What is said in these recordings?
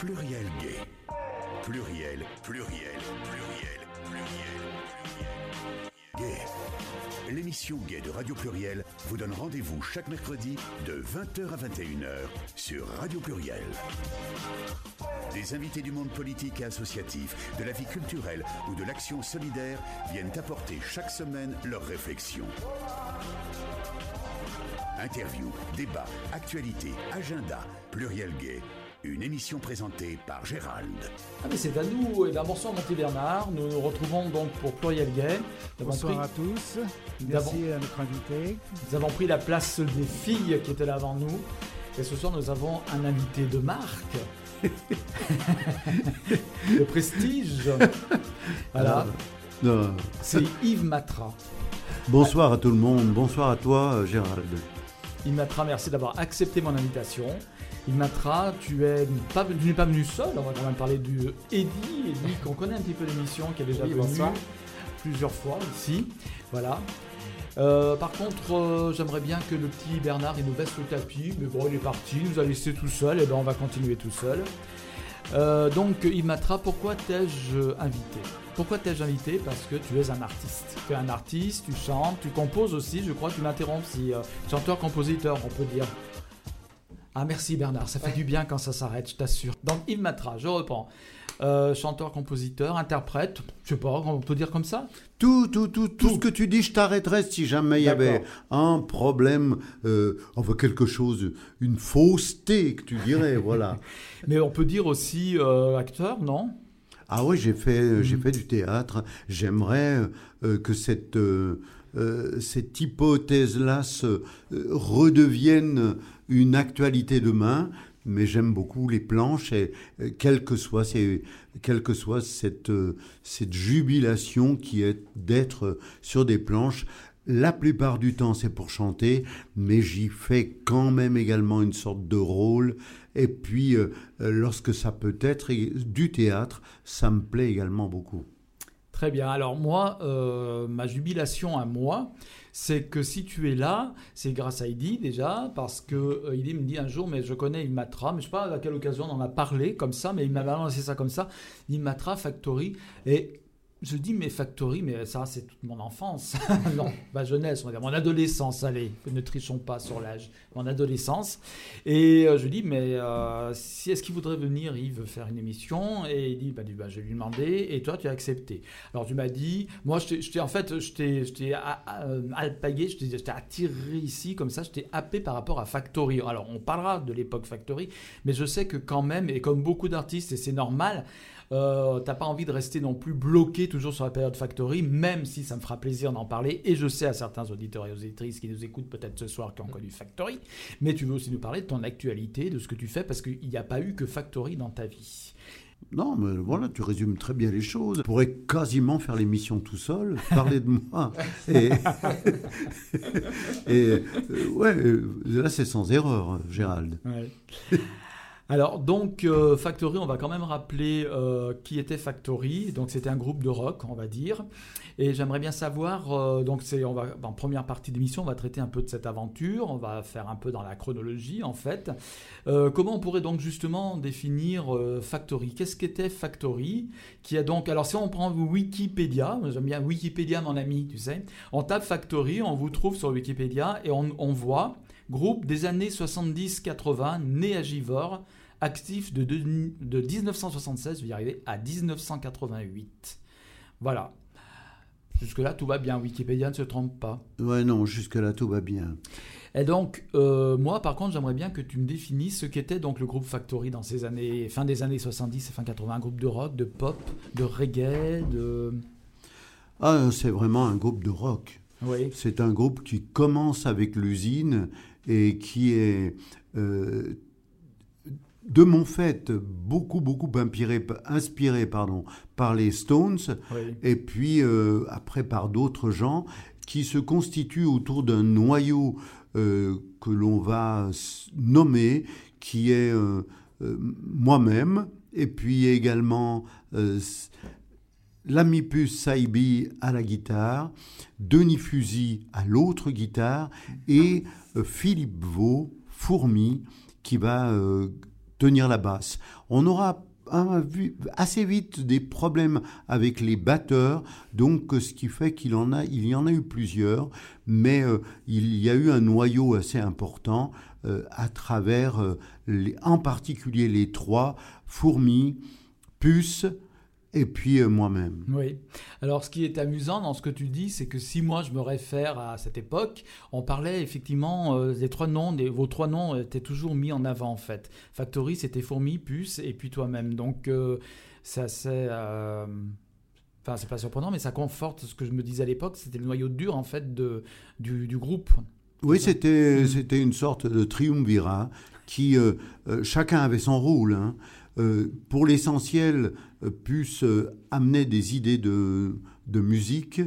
Pluriel Gay. Pluriel, pluriel, pluriel, pluriel, pluriel. Gay. L'émission Gay de Radio Pluriel vous donne rendez-vous chaque mercredi de 20h à 21h sur Radio Pluriel. Des invités du monde politique et associatif, de la vie culturelle ou de l'action solidaire viennent apporter chaque semaine leurs réflexions. Interviews, débats, actualités, agenda, pluriel gay. Une émission présentée par Gérald. Ah mais c'est à nous, et bien bonsoir Monty Bernard, nous nous retrouvons donc pour Pluriel Gay. Bonsoir pris- à tous. Nous Merci avons- à notre invité. Nous avons pris la place des filles qui étaient là avant nous. Et ce soir, nous avons un invité de marque. de prestige. Voilà, Non. c'est Yves Matra. Bonsoir à tout le monde, bonsoir à toi Gérald. Yves Matra, merci d'avoir accepté mon invitation. Yves Matra, tu es pas, tu n'es pas venu seul, on va quand même parler du Eddie, Eddie qu'on connaît un petit peu l'émission, qui est déjà Oui, venu bonsoir. plusieurs fois ici. Voilà. Euh, par contre, euh, j'aimerais bien que le petit Bernard il nous baisse le tapis, mais bon, il est parti, il nous a laissé tout seul, et ben on va continuer tout seul. Euh, donc, Yves Matra, pourquoi t'ai-je invité? Pourquoi t'ai-je invité? Parce que tu es un artiste. Tu es un artiste, tu chantes, tu composes aussi, je crois, tu m'interromps si euh, chanteur-compositeur, on peut dire. Ah merci Bernard, ça fait du bien quand ça s'arrête, je t'assure. Donc Yves Matra, je reprends. Euh, chanteur, compositeur, interprète, je sais pas, on peut dire comme ça Tout, tout, tout, tout, ce que tu dis, je t'arrêterai si jamais il y avait un problème, euh, enfin quelque chose, une fausseté que tu dirais, voilà. Mais on peut dire aussi euh, acteur, non? Ah oui, j'ai fait, j'ai Mm. fait du théâtre. J'aimerais euh, que cette, cette hypothèse-là se euh, redevienne une actualité demain. Mais j'aime beaucoup les planches et euh, quelle que soit, cette, euh, cette jubilation qui est d'être sur des planches. La plupart du temps, c'est pour chanter, mais j'y fais quand même également une sorte de rôle. Et puis, euh, lorsque ça peut être du théâtre, ça me plaît également beaucoup. Très bien. Alors moi, ma jubilation à moi, c'est que si tu es là, c'est grâce à Eddy déjà, parce que euh, me dit un jour, mais je connais Yves Matra, mais je sais pas à quelle occasion on en a parlé comme ça, mais il m'avait lancé ça comme ça, Yves Matra Factory, et je dis mais Factory, mais ça c'est toute mon enfance, non, ma jeunesse, on va dire, mon adolescence, allez, ne trichons pas sur l'âge, mon adolescence, et euh, je dis mais euh, si est-ce qu'il voudrait venir? Yves faire une émission, et il dit bah, bah, je vais lui demander, et toi tu as accepté. Alors tu m'as dit, moi je t'ai- en fait, je t'ai euh, alpagué, je t'ai attiré ici comme ça, je t'ai happé par rapport à Factory. Alors on parlera de l'époque Factory, mais je sais que quand même, et comme beaucoup d'artistes, et c'est normal, euh, t'as pas envie de rester non plus bloqué toujours sur la période Factory, même si ça me fera plaisir d'en parler. Et je sais à certains auditeurs et auditrices qui nous écoutent peut-être ce soir qui ont connu Factory, mais tu veux aussi nous parler de ton actualité, de ce que tu fais, parce qu'il n'y a pas eu que Factory dans ta vie. Non, mais voilà, tu résumes très bien les choses. Je pourrais quasiment faire l'émission tout seul, parler de moi. Et, et, euh, ouais, euh, là, c'est sans erreur, Gérald. Alors donc euh, Factory, on va quand même rappeler euh, qui était Factory. Donc c'était un groupe de rock, on va dire. Et j'aimerais bien savoir. euh, donc c'est, on va en première partie d'émission, on va traiter un peu de cette aventure. On va faire un peu dans la chronologie en fait. Comment on pourrait donc justement définir Factory? Qu'est-ce qu'était Factory? Qui a donc alors si on prend Wikipédia, j'aime bien Wikipédia mon ami, tu sais. On tape Factory, on vous trouve sur Wikipédia et on, voit groupe des années 70-80, né à Givors, actif de, de, de 1976, je vais y arriver, à 1988. Voilà. Jusque-là, tout va bien. Wikipédia ne se trompe pas. Ouais, non, jusque-là, tout va bien. Et donc, euh, moi, par contre, j'aimerais bien que tu me définisses ce qu'était donc le groupe Factory dans ces années, fin des années 70 et fin 80. Un groupe de rock, de pop, de reggae, de. Ah, c'est vraiment un groupe de rock. Oui. C'est un groupe qui commence avec l'usine et qui est, euh, de mon fait, beaucoup, beaucoup inspiré, inspiré pardon, par les Stones oui. et puis euh, après par d'autres gens qui se constituent autour d'un noyau euh, que l'on va nommer, qui est euh, moi-même, et puis également s- Lamipus Saibi à la guitare, Denis Fusy à l'autre guitare, et Philippe Vaux, Fourmi, qui va tenir la basse. On aura assez vite des problèmes avec les batteurs, donc ce qui fait qu'il en a, il y en a eu plusieurs, mais il y a eu un noyau assez important à travers, en particulier les trois, Fourmis, Puce, et puis euh, moi-même. Oui. Alors, ce qui est amusant dans ce que tu dis, c'est que si moi je me réfère à cette époque, on parlait effectivement euh, des trois noms, des, vos trois noms étaient toujours mis en avant en fait. Factory, c'était Fourmi, Puce et puis toi-même. Donc, euh, ça c'est. Enfin, c'est pas surprenant, mais ça conforte ce que je me disais à l'époque. C'était le noyau dur en fait de, du, du groupe. Oui, c'était, c'était une sorte de triumvirat qui chacun avait son rôle. Hein. Euh, pour l'essentiel, euh, puisse amener des idées de, musique.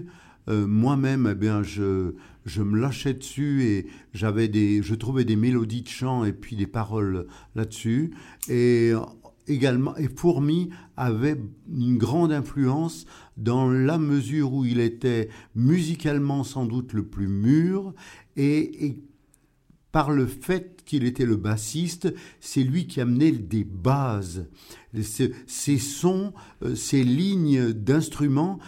Euh, moi-même, eh bien, je, me lâchais dessus et j'avais des, je trouvais des mélodies de chant et puis des paroles là-dessus. Et également, et Fourmi avait une grande influence dans la mesure où il était musicalement sans doute le plus mûr et par le fait qu'il était le bassiste, c'est lui qui amenait des bases, ces sons, euh, ces lignes d'instruments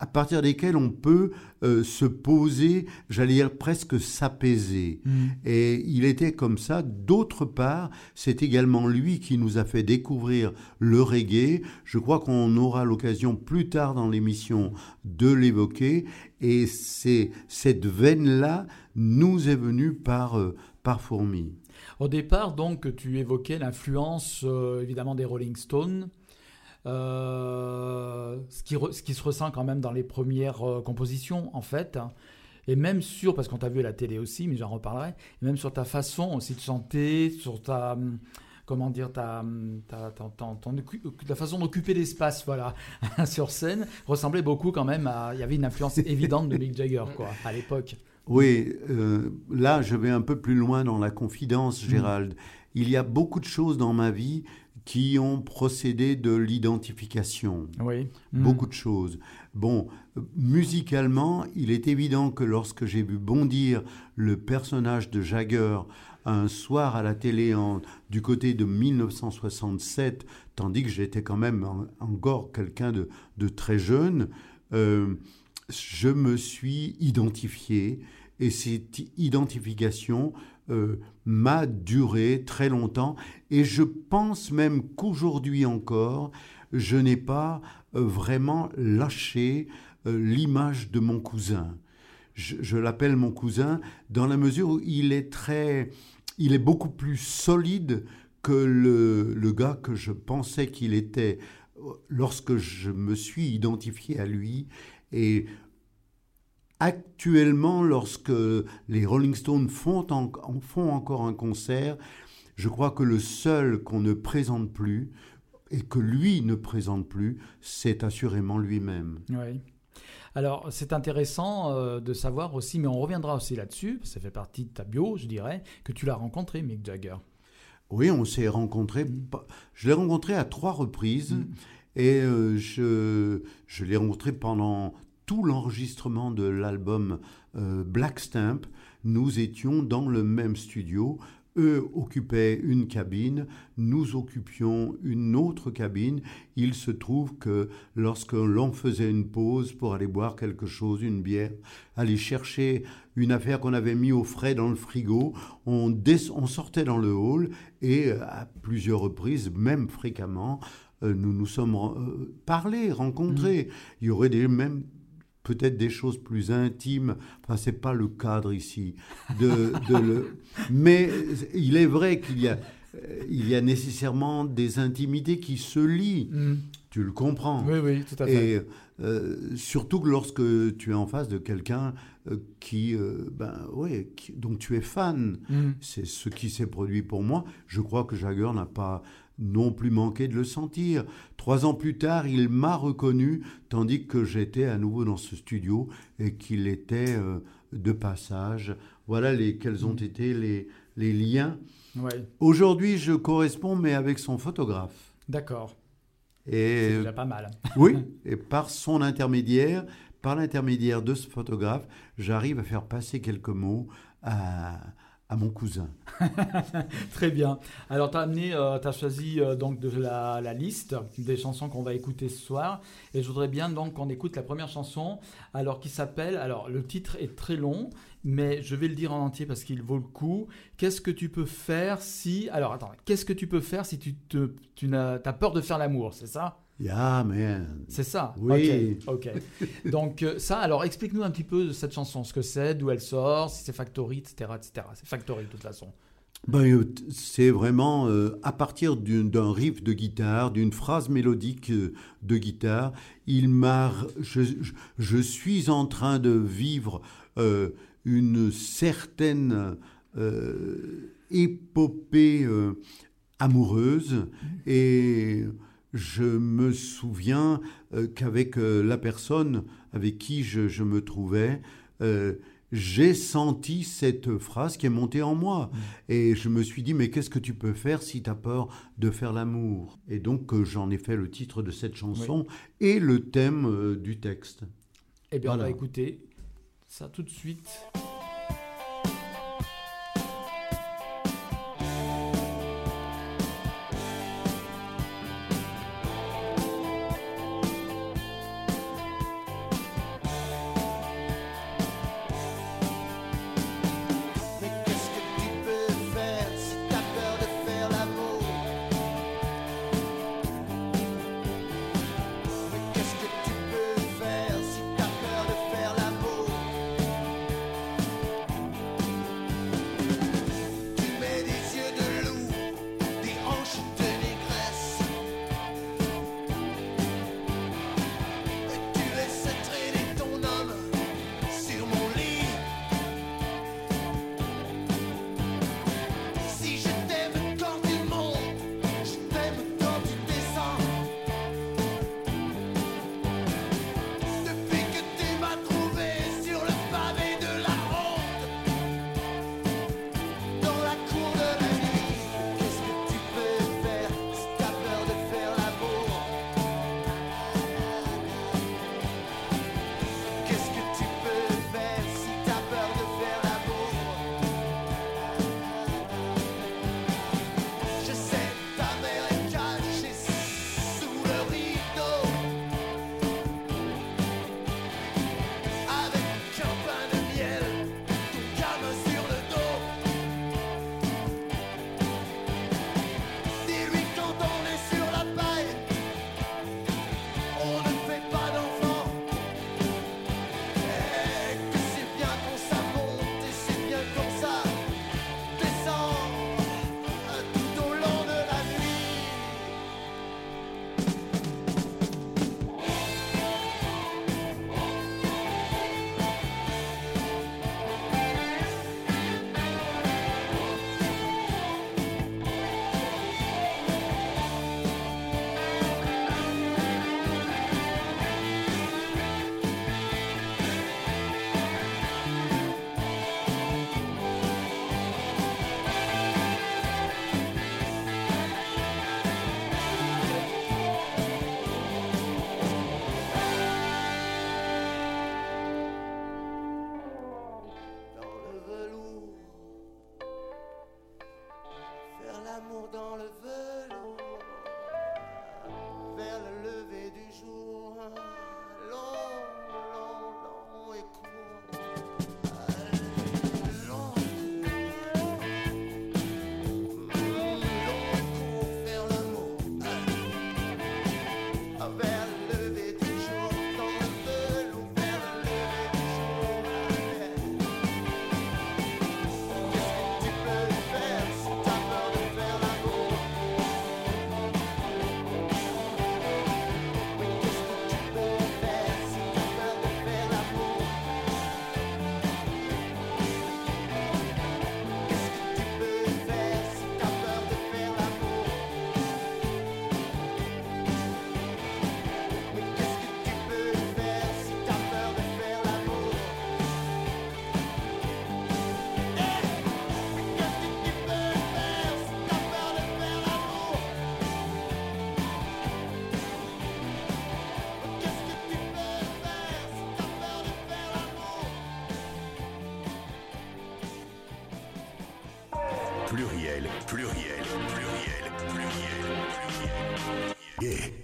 à partir desquels on peut euh, se poser, j'allais dire presque s'apaiser. Mm. Et il était comme ça. D'autre part, c'est également lui qui nous a fait découvrir le reggae. Je crois qu'on aura l'occasion plus tard dans l'émission de l'évoquer. Et c'est cette veine-là nous est venue par euh, par Fourmi. Au départ, donc, tu évoquais l'influence euh, évidemment des Rolling Stones. Euh, ce, qui se ressent quand même dans les premières euh, compositions, en fait. Et même sur, parce qu'on t'a vu à la télé aussi, mais j'en reparlerai, même sur ta façon aussi de chanter, sur ta comment dire, ta, ta, ta, façon d'occuper l'espace, voilà, sur scène, ressemblait beaucoup quand même à. Il y avait une influence évidente de Mick Jagger, quoi, à l'époque. Oui, euh, là, je vais un peu plus loin dans la confidence, mm. Gérald. Il y a beaucoup de choses dans ma vie qui ont procédé de l'identification. Oui. Mm. Beaucoup de choses. Bon, musicalement, il est évident que lorsque j'ai vu bondir le personnage de Jagger un soir à la télé du côté de 1967, tandis que j'étais quand même encore quelqu'un de, très jeune, euh, je me suis identifié et cette identification euh, m'a duré très longtemps et je pense même qu'aujourd'hui encore, je n'ai pas euh, vraiment lâché euh, l'image de mon cousin. Je, l'appelle mon cousin dans la mesure où il est très, il est beaucoup plus solide que le, le gars que je pensais qu'il était lorsque je me suis identifié à lui et actuellement, lorsque les Rolling Stones font, font encore un concert, je crois que le seul qu'on ne présente plus, et que lui ne présente plus, c'est assurément lui-même. Oui. Alors, c'est intéressant euh, de savoir aussi, mais on reviendra aussi là-dessus, ça fait partie de ta bio, je dirais, que tu l'as rencontré, Mick Jagger. Oui, on s'est rencontré. Je l'ai rencontré à trois reprises. Mm. Et euh, je, je l'ai rencontré pendant tout l'enregistrement de l'album euh, Black Stamp. Nous étions dans le même studio. Eux occupaient une cabine, nous occupions une autre cabine. Il se trouve que lorsque l'on faisait une pause pour aller boire quelque chose, une bière, aller chercher une affaire qu'on avait mis au frais dans le frigo, on, on sortait dans le hall et à plusieurs reprises, même fréquemment, euh, nous nous sommes euh, parlé, rencontrés. Mmh. Il y aurait des, même peut-être des choses plus intimes. Enfin, c'est pas le cadre ici. De, le... Mais il est vrai qu'il y a, il y a nécessairement des intimités qui se lient. Mmh. Tu le comprends. Oui, oui, tout à fait. Et euh, surtout que lorsque tu es en face de quelqu'un qui, ben, ouais, donc tu es fan. Mmh. C'est ce qui s'est produit pour moi. Je crois que Jagger n'a pas non plus manqué de le sentir. Trois ans plus tard, il m'a reconnu, tandis que j'étais à nouveau dans ce studio et qu'il était euh, de passage. Voilà les, quels ont mm. été les, les liens. Aujourd'hui, je corresponds, mais avec son photographe. D'accord. Et c'est déjà pas mal. oui, et par son intermédiaire, par l'intermédiaire de ce photographe, j'arrive à faire passer quelques mots à, à mon cousin. Très bien. Alors, tu as, amené, euh, as choisi euh, donc de la, la, liste des chansons qu'on va écouter ce soir. Et je voudrais bien donc qu'on écoute la première chanson, alors qui s'appelle. Alors, le titre est très long, mais je vais le dire en entier parce qu'il vaut le coup. Qu'est-ce que tu peux faire si. Alors, attends, qu'est-ce que tu peux faire si tu, te, tu as, as peur de faire l'amour, c'est ça? Yeah, man. C'est ça. Oui. Ok. Donc euh, ça, alors explique-nous un petit peu de cette chanson, ce que c'est, d'où elle sort, si c'est Factory, etc., etc. C'est Factory de toute façon. Ben, euh, c'est vraiment euh, à partir d'un riff de guitare, d'une phrase mélodique de guitare, il m'a, je, je, suis en train de vivre une certaine épopée amoureuse et je me souviens euh, qu'avec euh, la personne avec qui je, me trouvais, euh, j'ai senti cette phrase qui est montée en moi. Mm. Et je me suis dit, mais qu'est-ce que tu peux faire si tu as peur de faire l'amour? Et donc j'en ai fait le titre de cette chanson et le thème du texte. Eh bien, on va écouter ça tout de suite.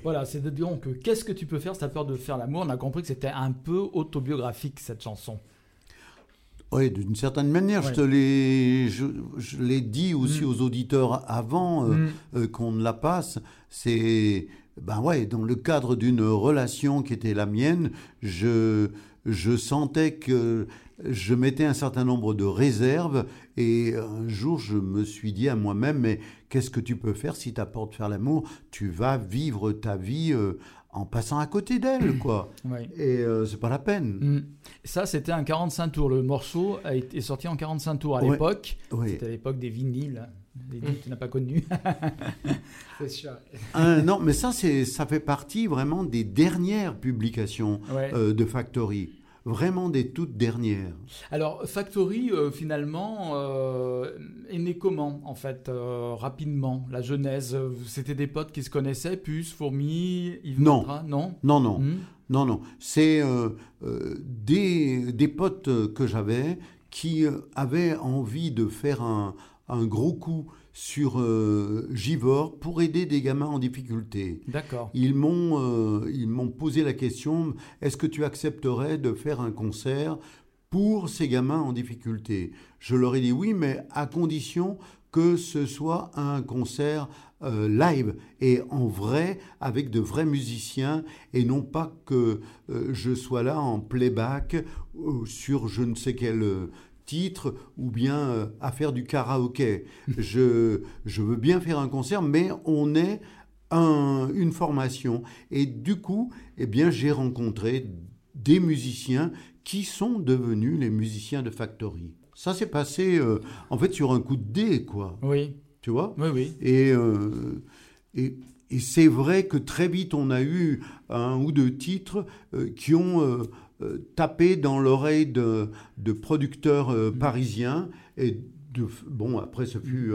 Voilà, c'est de dire que qu'est-ce que tu peux faire si tu as peur de faire l'amour? On a compris que c'était un peu autobiographique cette chanson. Oui, d'une certaine manière, je te l'ai, je, l'ai dit aussi mm. aux auditeurs avant euh, mm. euh, qu'on ne la passe. C'est, ben ouais, dans le cadre d'une relation qui était la mienne, je, je sentais que je mettais un certain nombre de réserves et un jour je me suis dit à moi-même mais qu'est-ce que tu peux faire si tu apportes faire l'amour? Tu vas vivre ta vie euh, en passant à côté d'elle, quoi. Et euh, c'est pas la peine. Mm. Ça, c'était un 45 tours. Le morceau a été sorti en 45 tours à l'époque. C'était à l'époque des vinyles. Les mm. tu n'as pas connu. Euh, non, mais ça, ça fait partie vraiment des dernières publications euh, de Factory vraiment des toutes dernières. Alors, Factory, euh, finalement, euh, est né comment, en fait, euh, rapidement? La genèse, c'était des potes qui se connaissaient, Puce, Fourmi, Yves Non. non? Non, non. Hmm? Non, non. C'est des, des, potes que j'avais qui avaient envie de faire un, un gros coup sur euh, Givor pour aider des gamins en difficulté. D'accord. Ils m'ont euh, ils m'ont posé la question est-ce que tu accepterais de faire un concert pour ces gamins en difficulté? Je leur ai dit oui, mais à condition que ce soit un concert euh, live et en vrai avec de vrais musiciens et non pas que je sois là en playback sur je ne sais quel titre ou bien euh, à faire du karaoké. je, je veux bien faire un concert, mais on est un, une formation. Et du coup, eh bien, j'ai rencontré des musiciens qui sont devenus les musiciens de Factory. Ça s'est passé, euh, en fait, sur un coup de dé, quoi. Oui. Tu vois? Oui, oui. Et, euh, et, et c'est vrai que très vite, on a eu un ou deux titres qui ont taper dans l'oreille de, producteurs euh, mm. parisiens et de, bon, après, ce fut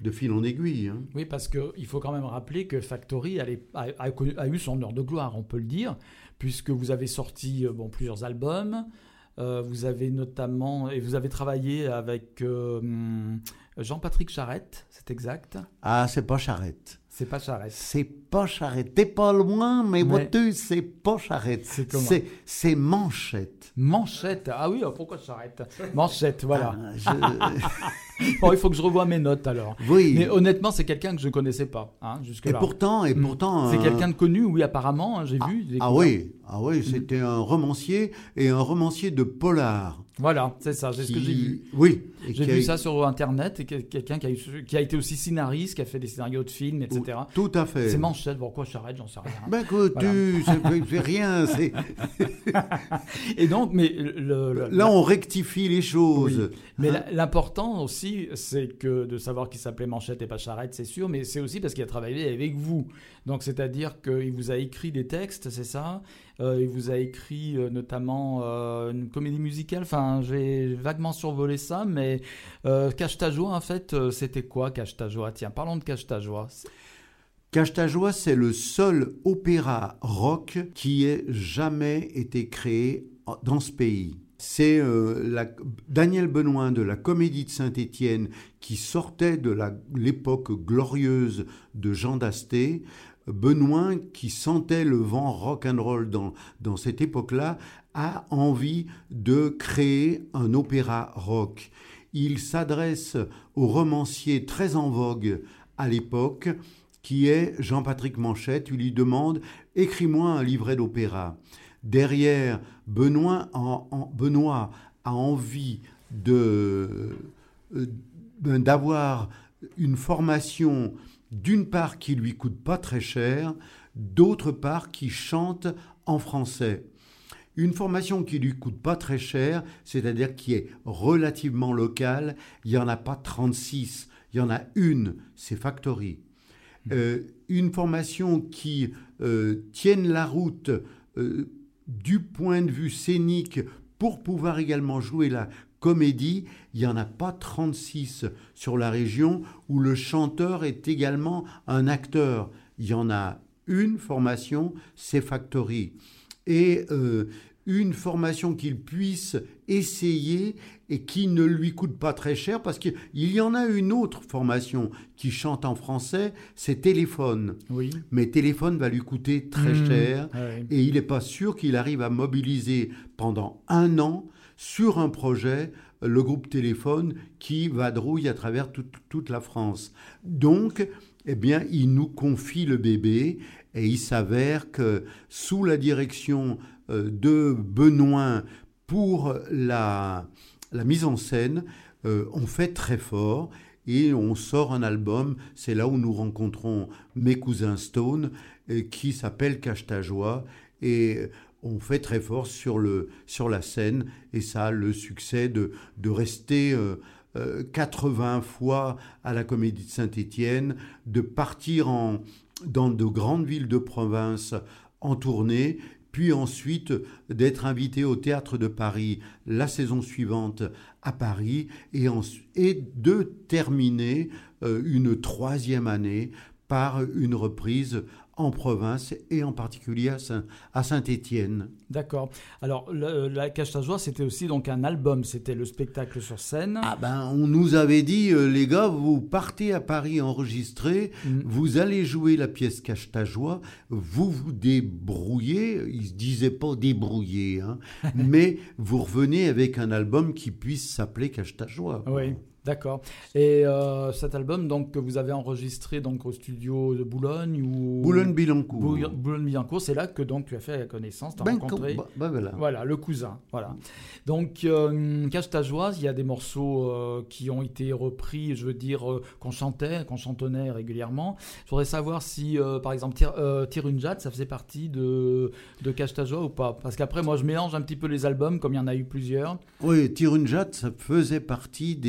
de fil en aiguille. Hein. Oui, parce qu'il faut quand même rappeler que Factory a, a, eu son heure de gloire, on peut le dire, puisque vous avez sorti euh, bon, plusieurs albums. vous avez notamment, et vous avez travaillé avec Jean-Patrick Charette, c'est exact? Ah, c'est pas Charette. C'est pas Charette. C'est pas Charette. T'es pas loin, mais, mais... c'est pas Charette. C'est Manchette. Manchette. Ah oui, pourquoi Charette Manchette, voilà. Ah, bon, il faut que je revoie mes notes alors. Oui. Mais honnêtement, c'est quelqu'un que je ne connaissais pas. Hein, jusque et pourtant, et mm. pourtant. C'est euh, quelqu'un de connu, oui, apparemment, hein, j'ai ah, vu. Ah oui, ah oui, c'était un romancier et un romancier de polar. Voilà, c'est ça, c'est ce que j'ai vu. Oui. J'ai vu ça sur Internet, et quelqu'un qui, qui, a été aussi scénariste, qui a fait des scénarios de films, etc. Tout à fait. C'est Manchette, pourquoi j'arrête, j'en sais rien. Ben écoute, tu, c'est rien. et donc, mais... Le, Là, on rectifie les choses. Mais hein l'important aussi, c'est que de savoir qu'il s'appelait Manchette et pas Charrette, c'est sûr, mais c'est aussi parce qu'il a travaillé avec vous. Donc, c'est-à-dire qu'il vous a écrit des textes, c'est ça? Euh, Il vous a écrit euh, notamment euh, une comédie musicale. Enfin, j'ai vaguement survolé ça, mais Cache ta joie, en fait, c'était quoi Cache ta joie? Tiens, parlons de Cache ta joie. Cache ta joie, c'est le seul opéra rock qui ait jamais été créé dans ce pays. C'est euh, Daniel Benoît de la Comédie de Saint-Étienne qui sortait de l'époque glorieuse de Jean d'Asté. Benoît, qui sentait le vent rock and roll dans, dans cette époque-là, a envie de créer un opéra rock. Il s'adresse au romancier très en vogue à l'époque, qui est Jean-Patrick Manchette. Il lui demande Écris-moi un livret d'opéra derrière, Benoît, Benoît a envie euh, d'avoir une formation d'une part qui lui coûte pas très cher, d'autre part qui chante en français. Une formation qui lui coûte pas très cher, c'est-à-dire qui est relativement locale, il n'y en a pas 36, il y en a une, c'est Factory. Euh, une formation qui euh, tienne la route du point de vue scénique pour pouvoir également jouer la comédie, il n'y en a pas 36 sur la région où le chanteur est également un acteur. Il y en a une formation, c'est Factory. Et euh, une formation qu'il puisse essayer et qui ne lui coûte pas très cher parce qu'il y en a une autre formation qui chante en français, c'est téléphone. Oui. Mais téléphone va lui coûter très Mmh, cher ouais. et il n'est pas sûr qu'il arrive à mobiliser pendant un an sur un projet le groupe téléphone qui vadrouille à travers toute, toute la France. Donc, eh bien, il nous confie le bébé et il s'avère que sous la direction de Benoît pour la, mise en scène, euh, on fait très fort et on sort un album. C'est là où nous rencontrons mes cousins Stone euh, qui s'appelle Cache ta joie et on fait très fort sur, le, sur la scène et ça a le succès de, de rester euh, euh, 80 fois à la Comédie de Saint-Étienne, de partir en, dans de grandes villes de province en tournée, puis ensuite d'être invité au théâtre de Paris la saison suivante à Paris et, de terminer euh, une troisième année par une reprise en province et en particulier à Saint- à Saint-Étienne. D'accord. Alors, le- la Cache c'était aussi donc un album. C'était le spectacle sur scène. Ah ben, on nous avait dit, euh, les gars, vous partez à Paris enregistrer, Mm. vous allez jouer la pièce Cache vous vous débrouillez, il se disait pas débrouiller, hein, mais vous revenez avec un album qui puisse s'appeler Cache. Oui, d'accord. Et euh, cet album, donc, que vous avez enregistré donc au studio de Boulogne ou Boulogne-Billancourt. Boulogne- Boulogne-Billancourt, c'est là que donc tu as fait la connaissance, tu as Ben, rencontré. bah, bah, voilà. Voilà, le cousin. Voilà. Donc, euh, il y a des morceaux euh, qui ont été repris, je veux dire, euh, qu'on chantait, qu'on chantonnait régulièrement. Je voudrais savoir si, par exemple, Tire, Tire une jatte, ça faisait partie de, de ou pas? Parce qu'après, moi, je mélange un petit peu les albums, comme il y en a eu plusieurs. Oui, Tire une jatte, ça faisait partie Mm.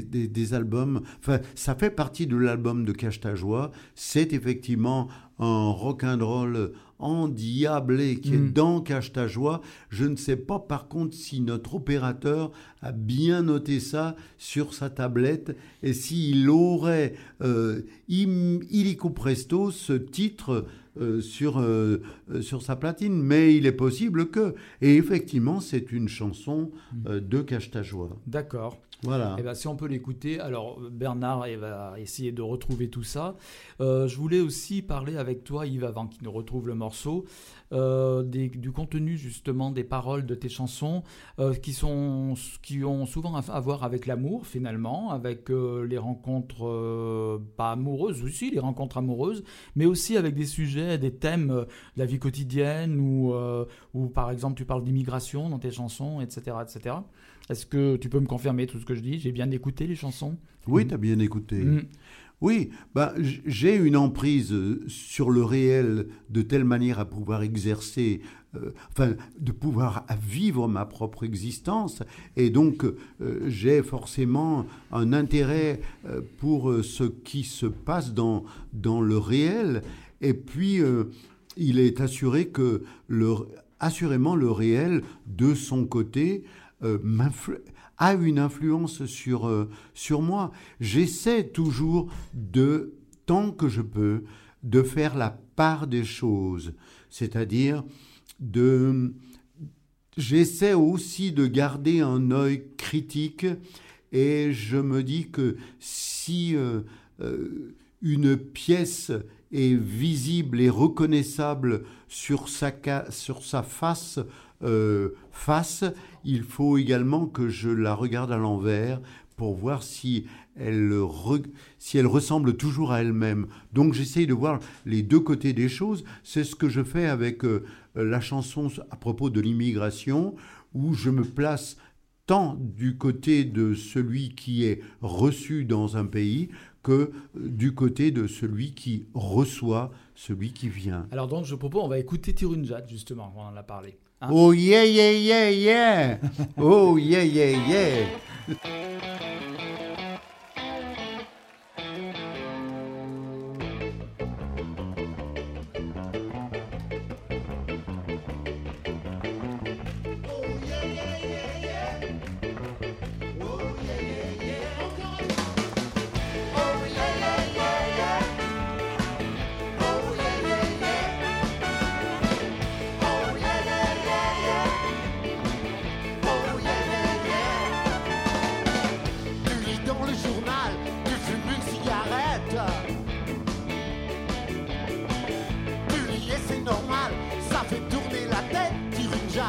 Des, des, des albums, enfin, ça fait partie de l'album de Cache ta joie. C'est effectivement un rock'n'roll endiablé qui est Mm. dans Cache ta joie. Je ne sais pas par contre si notre opérateur a bien noté ça sur sa tablette et s'il aurait euh, illico presto ce titre euh, sur, euh, euh, sur sa platine, mais il est possible que. Et effectivement, c'est une chanson euh, de Cache ta joie. D'accord. Voilà. Eh ben, si on peut l'écouter, alors Bernard va essayer de retrouver tout ça. Euh, je voulais aussi parler avec toi, Yves, avant qu'il ne retrouve le morceau, euh, du contenu justement des paroles de tes chansons, euh, qui, sont, qui ont souvent à voir avec l'amour finalement, avec les rencontres pas amoureuses aussi, les rencontres amoureuses, mais aussi avec des sujets, des thèmes de la vie quotidienne, ou, ou par exemple tu parles d'immigration dans tes chansons, etc. etc. Est-ce que tu peux me confirmer tout ce que je dis? J'ai bien écouté les chansons Oui, tu as bien écouté. Mm. Oui, bah, j'ai une emprise euh, sur le réel de telle manière à pouvoir exercer, euh, enfin, de pouvoir vivre ma propre existence. Et donc, euh, j'ai forcément un intérêt euh, pour ce qui se passe dans, dans le réel. Et puis, il est assuré que, le, assurément, le réel, de son côté, euh, a une influence sur, euh, sur moi. J'essaie toujours de, tant que je peux, de faire la part des choses. C'est-à-dire de... J'essaie aussi de garder un œil critique et je me dis que si euh, une pièce est visible et reconnaissable sur sa, sur sa face, face, il faut également que je la regarde à l'envers pour voir si elle, ressemble toujours à elle-même. Donc j'essaye de voir les deux côtés des choses. C'est ce que je fais avec euh, la chanson à propos de l'immigration, où je me place tant du côté de celui qui est reçu dans un pays que euh, du côté de celui qui reçoit celui qui vient. Alors donc je propose, on va écouter Tirunjat justement, on en a parlé. Hein Oh yeah yeah yeah yeah. Oh yeah yeah yeah Ton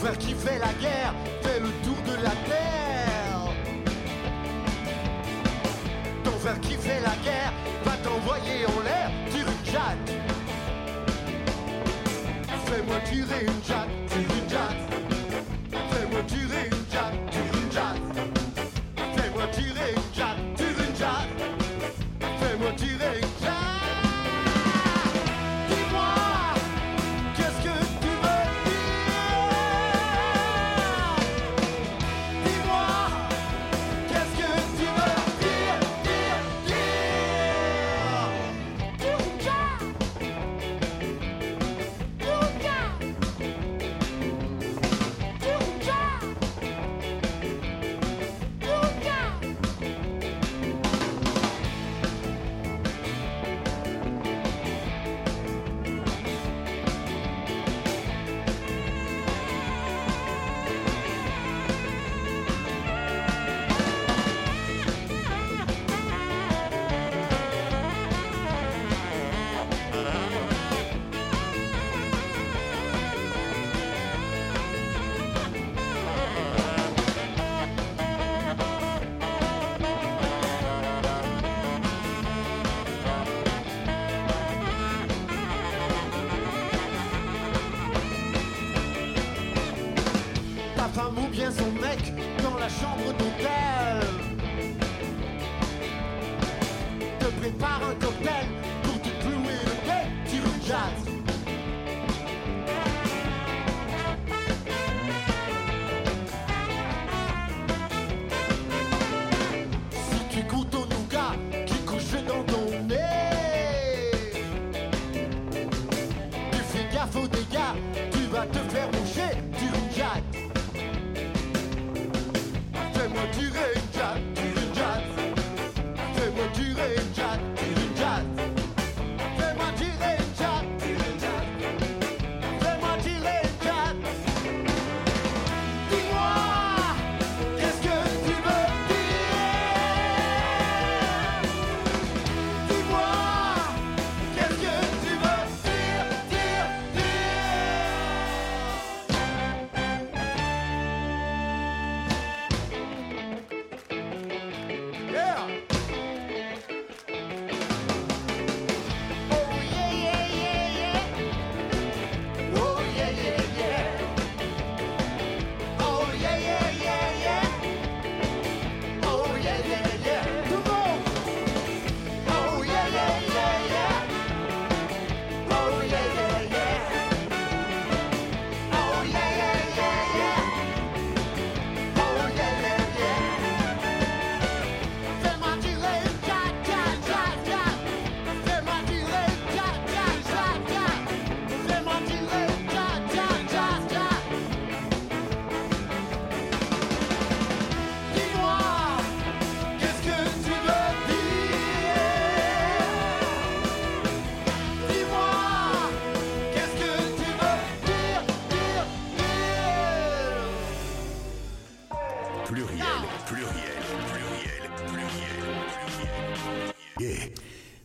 frère qui fait la guerre fait le tour de la terre. Ton frère qui fait la guerre va t'envoyer en l'air, tire une jatte. Fais-moi tirer une jatte, tire une jatte.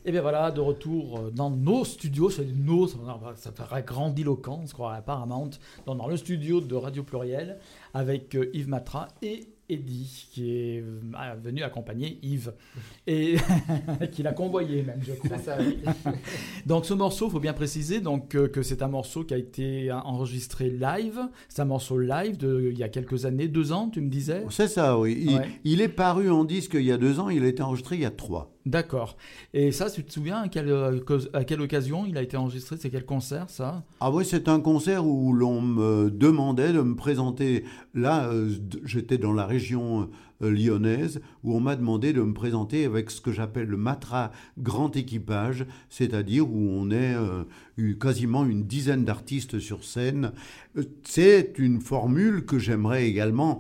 Et bien voilà, de retour euh, dans nos studios, c'est nos, ça paraît grandiloquent, on se croirait à Paramount, dans, dans le studio de Radio Pluriel, avec euh, Yves Matra et Eddy, qui est euh, venu accompagner Yves, et qui l'a convoyé même, je crois. donc ce morceau, il faut bien préciser donc, que c'est un morceau qui a été enregistré live, c'est un morceau live de, il y a quelques années, deux ans, tu me disais? C'est ça, oui. Il, Ouais. il est paru en disque il y a deux ans, il a été enregistré il y a trois. D'accord. Et ça, tu te souviens à quelle, euh, à quelle occasion il a été enregistré? C'est quel concert, ça? Ah oui, c'est un concert où l'on me demandait de me présenter. Là, euh, j'étais dans la région euh, lyonnaise, où on m'a demandé de me présenter avec ce que j'appelle le Matra grand équipage, c'est-à-dire où on est euh, eu quasiment une dizaine d'artistes sur scène. C'est une formule que j'aimerais également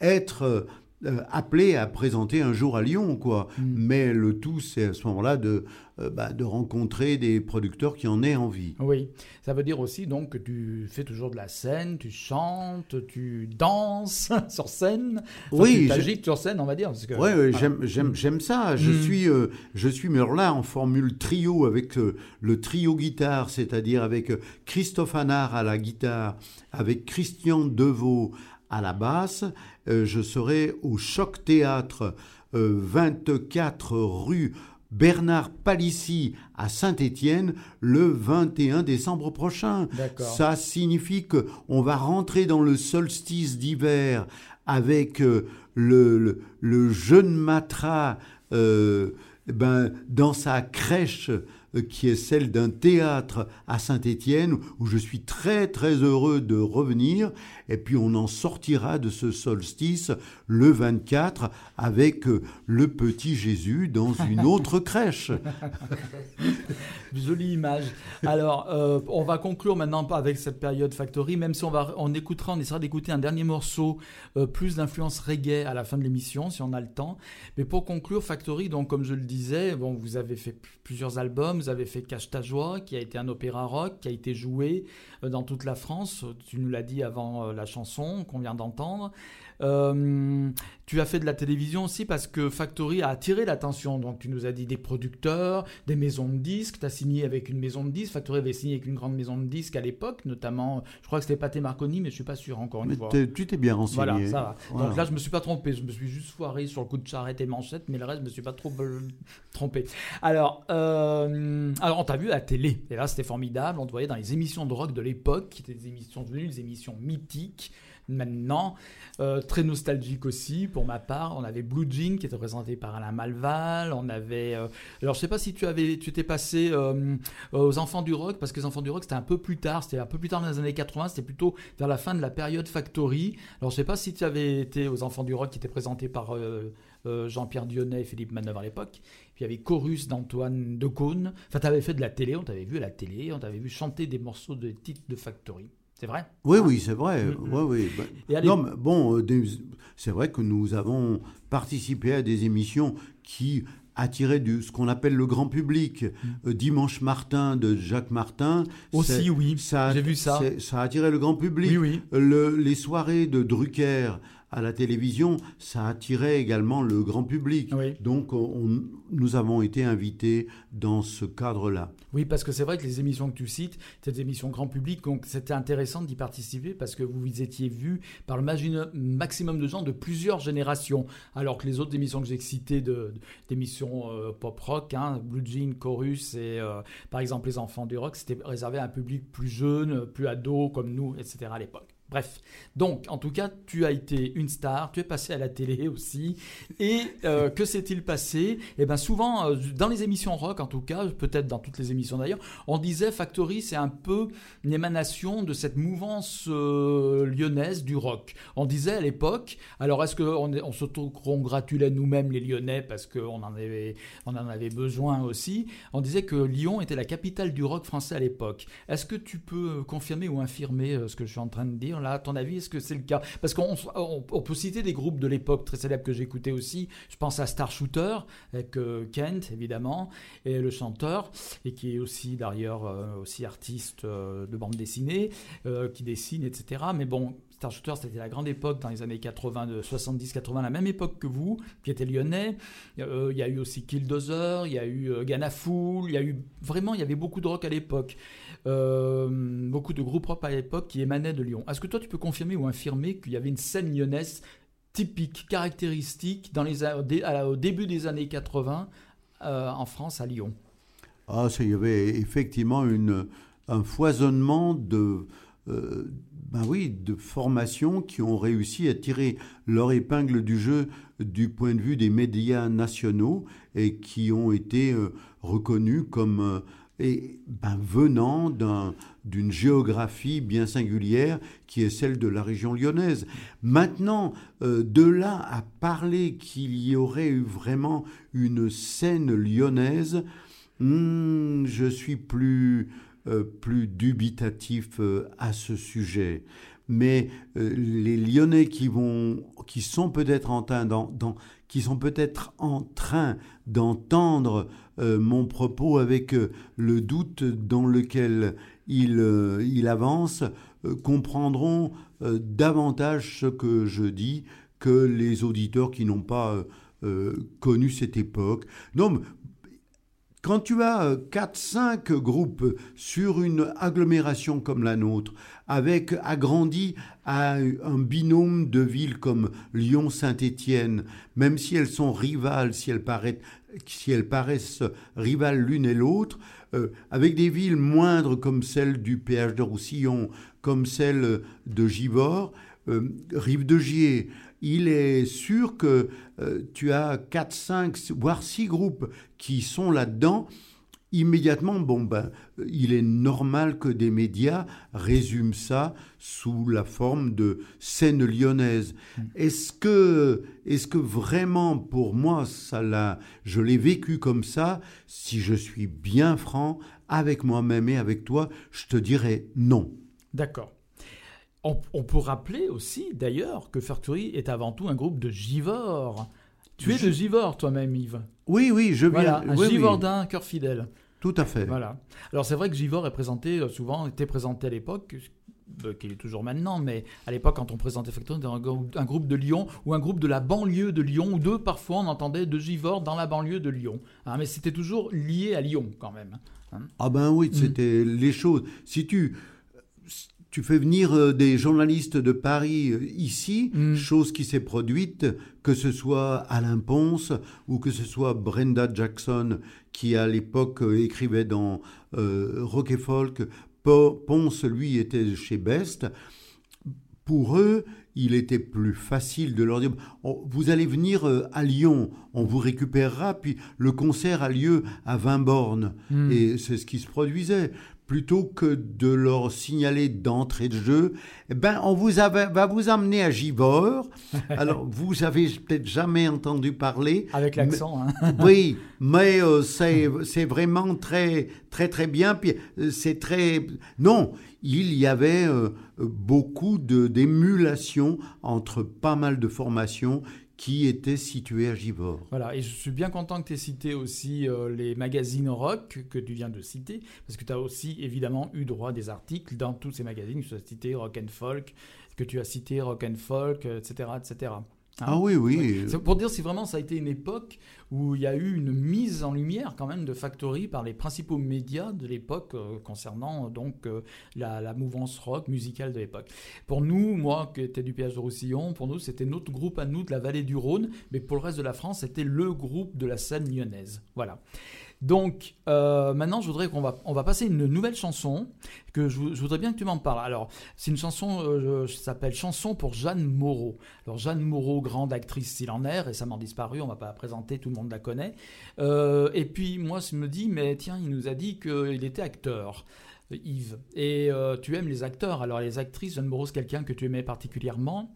être euh, appelé à présenter un jour à Lyon, quoi. Mm. Mais le tout, c'est à ce moment-là de, euh, bah, de rencontrer des producteurs qui en aient envie. Oui, ça veut dire aussi donc que tu fais toujours de la scène, tu chantes, tu danses sur scène, Enfin, Oui, tu t'agites sur scène, on va dire. parce que- ouais, j'aime, j'aime, j'aime ça. Je Mm. suis, euh, je suis, là, en formule trio avec euh, le trio guitare, c'est-à-dire avec Christophe Hanard à la guitare, avec Christian Deveau à la basse. Euh, je serai au Choc Théâtre, euh, 24 rue Bernard Palissy à Saint-Étienne le 21 décembre prochain. Ça signifie que on va rentrer dans le solstice d'hiver avec euh, le, le, le jeune Matra euh, ben, dans sa crèche euh, qui est celle d'un théâtre à Saint-Étienne où je suis très très heureux de revenir et puis on en sortira de ce solstice le 24 avec euh, le petit Jésus dans une autre crèche. Jolie image. Alors, euh, on va conclure maintenant pas avec cette période Factory, même si on va, on écoutera, on essaiera d'écouter un dernier morceau euh, plus d'influence reggae à la fin de l'émission, si on a le temps. Mais pour conclure, Factory, donc comme je le disais, bon, vous avez fait plusieurs albums, vous avez fait Cache ta joie, qui a été un opéra rock, qui a été joué euh, dans toute la France. Tu nous l'as dit avant euh, la chanson qu'on vient d'entendre. Euh, tu as fait de la télévision aussi parce que Factory a attiré l'attention. Donc, tu nous as dit des producteurs, des maisons de disques. Tu as signé avec une maison de disques. Factory avait signé avec une grande maison de disques à l'époque, notamment, je crois que c'était Pathé Marconi, mais je suis pas sûr encore une Mais fois. tu t'es bien renseigné. Voilà, ça va. Voilà. Donc là, je me suis pas trompé. Je me suis juste foiré sur le coup de charrette et manchette, mais le reste, je me suis pas trop trompé. Alors, euh, alors on t'a vu à la télé. Et là, c'était formidable. On te voyait dans les émissions de rock de l'époque, qui étaient des émissions devenues des émissions mythiques. Maintenant, euh, très nostalgique aussi pour ma part. On avait Blue Jean qui était présenté par Alain Malval. On avait, euh, alors je sais pas si tu avais, tu t'es passé euh, aux Enfants du Rock parce que les Enfants du Rock c'était un peu plus tard, c'était un peu plus tard dans les années 80, c'était plutôt vers la fin de la période Factory. Alors je sais pas si tu avais été aux Enfants du Rock qui était présenté par Jean-Pierre Dionnet et Philippe Manœuvre à l'époque. Puis il y avait Chorus d'Antoine Decaune. Enfin, tu avais fait de la télé, on t'avait vu à la télé, on t'avait vu chanter des morceaux de titres de Factory. C'est vrai? Oui, oui, c'est vrai. Mm, mm. Oui, allez- non, mais bon, euh, c'est vrai que nous avons participé à des émissions qui attiraient du, ce qu'on appelle le grand public. Euh, Dimanche Martin de Jacques Martin. Mm. Aussi, oui. ça, J'ai vu ça. Ça a attiré le grand public. Oui, oui. Le- les soirées de Drucker à la télévision, ça attirait également le grand public. Oui. Donc, on- nous avons été invités dans ce cadre-là. Oui, parce que c'est vrai que les émissions que tu cites, c'est des émissions grand public, donc c'était intéressant d'y participer parce que vous étiez vus par le maximum de gens de plusieurs générations, alors que les autres émissions que j'ai citées, d'émissions euh, pop rock, hein, Blue Jean, Chorus et euh, par exemple les enfants du rock, c'était réservé à un public plus jeune, plus ado comme nous, etc. à l'époque. Bref, donc en tout cas, tu as été une star, tu es passé à la télé aussi. Et euh, que s'est-il passé? Eh bien, souvent, euh, dans les émissions rock, en tout cas, peut-être dans toutes les émissions d'ailleurs, on disait Factory, c'est un peu une émanation de cette mouvance euh, lyonnaise du rock. On disait à l'époque, alors est-ce qu'on on se congratulait nous-mêmes les Lyonnais parce qu'on en, avait, on en avait besoin aussi? On disait que Lyon était la capitale du rock français à l'époque. Est-ce que tu peux confirmer ou infirmer ce que je suis en train de dire? Là À ton avis, est-ce que c'est le cas? Parce qu'on on- peut citer des groupes de l'époque très célèbres que j'écoutais aussi. Je pense à Star Shooter, avec euh, Kent évidemment, et le chanteur, et qui est aussi d'ailleurs euh, aussi artiste euh, de bande dessinée, qui dessine, etc. Mais bon, Star Shooter, c'était la grande époque dans les années 80, de 70-80, la même époque que vous, qui était lyonnais. Euh, Il y a eu aussi Killdozer, il y a eu euh, Ganafool, il y a eu vraiment, il y avait beaucoup de rock à l'époque. Euh, beaucoup de groupes rock à l'époque qui émanaient de Lyon. Est-ce que toi, tu peux confirmer ou infirmer qu'il y avait une scène lyonnaise typique, caractéristique dans les, au début des années 80 euh, en France, à Lyon? Ah, il y avait effectivement un foisonnement de, euh, ben oui, de formations qui ont réussi à tirer leur épingle du jeu du point de vue des médias nationaux et qui ont été euh, reconnus comme euh, ben, venant d'un- d'une géographie bien singulière qui est celle de la région lyonnaise. Maintenant, euh, de là à parler qu'il y aurait eu vraiment une scène lyonnaise, Hmm, je suis plus plus dubitatif euh, à ce sujet. Mais euh, les Lyonnais qui vont, qui sont peut-être en train qui sont peut-être en train d'entendre euh, mon propos avec euh, le doute dans lequel il, euh, il avance, euh, comprendront euh, davantage ce que je dis que les auditeurs qui n'ont pas euh, euh, connu cette époque. Non, quand tu as 4-5 groupes sur une agglomération comme la nôtre, avec agrandi à un binôme de villes comme Lyon-Saint-Étienne, même si elles sont rivales, si elles, paraissent, si elles paraissent rivales l'une et l'autre, euh, avec des villes moindres comme celle du péage de Roussillon, comme celle de Givors, euh, Rive de Gier, il est sûr que euh, tu as 4, 5, voire 6 groupes qui sont là-dedans. Immédiatement, bon ben, il est normal que des médias résument ça sous la forme de scène lyonnaise. Est-ce que, est-ce que vraiment pour moi, ça l'a, je l'ai vécu comme ça Si je suis bien franc avec moi-même et avec toi, je te dirais non. D'accord. On, on peut rappeler aussi, d'ailleurs, que Factory est avant tout un groupe de givors. Tu es de Givors, toi-même, Yves. Oui, oui, je viens. Voilà, un oui, oui, Givordin, cœur fidèle. tout à fait. Voilà. Alors c'est vrai que Givors est présenté euh, souvent, était présenté à l'époque, euh, qu'il est toujours maintenant, mais à l'époque quand on présentait Factory, c'était un, grou- un groupe de Lyon ou un groupe de la banlieue de Lyon, ou deux parfois on entendait de Givors dans la banlieue de Lyon. Hein, mais c'était toujours lié à Lyon quand même. hein. Ah ben oui, c'était les choses. Si tu tu fais venir euh, des journalistes de Paris euh, ici, Mm. chose qui s'est produite, que ce soit Alain Ponce ou que ce soit Brenda Jackson qui à l'époque euh, écrivait dans euh, Rock et Folk. Po- Ponce, lui, était chez Best. Pour eux, il était plus facile de leur dire Oh, Vous allez venir à Lyon, on vous récupérera, puis le concert a lieu à 20 bornes. Mm. Et c'est ce qui se produisait. Plutôt que de leur signaler d'entrée de jeu, eh ben, on vous avait- va vous emmener à Givors. Alors, vous avez peut-être jamais entendu parler. Avec l'accent. hein. Oui, mais euh, c'est vraiment très très très bien. Puis euh, c'est très non, il y avait euh, beaucoup d'émulation entre pas mal de formations qui étaient situées à Givors. Voilà, et je suis bien content que tu aies cité aussi euh, les magazines rock que tu viens de citer, parce que tu as aussi évidemment eu droit à des articles dans tous ces magazines, que tu as cité Rock and Folk, que tu as cité Rock and Folk, euh, etc. etc. Hein Ah oui, oui. C'est pour dire si vraiment ça a été une époque où il y a eu une mise en lumière quand même de Factory par les principaux médias de l'époque euh, concernant euh, donc euh, la, mouvance rock musicale de l'époque. Pour nous, moi qui étais du péage de Roussillon, pour nous c'était notre groupe à nous de la vallée du Rhône, mais pour le reste de la France c'était le groupe de la scène lyonnaise. Voilà. Donc maintenant, je voudrais qu'on va on va passer une nouvelle chanson que je, vou- je voudrais bien que tu m'en parles. Alors c'est une chanson euh, ça s'appelle Chanson pour Jeanne Moreau. Alors Jeanne Moreau, grande actrice s'il en est, récemment disparue, on va pas la présenter, tout le monde la connaît. Euh, et puis moi je me dis mais tiens il nous a dit qu'il était acteur. euh, Yves, et euh, tu aimes les acteurs, alors les actrices, Jeanne Moreau, c'est quelqu'un que tu aimais particulièrement?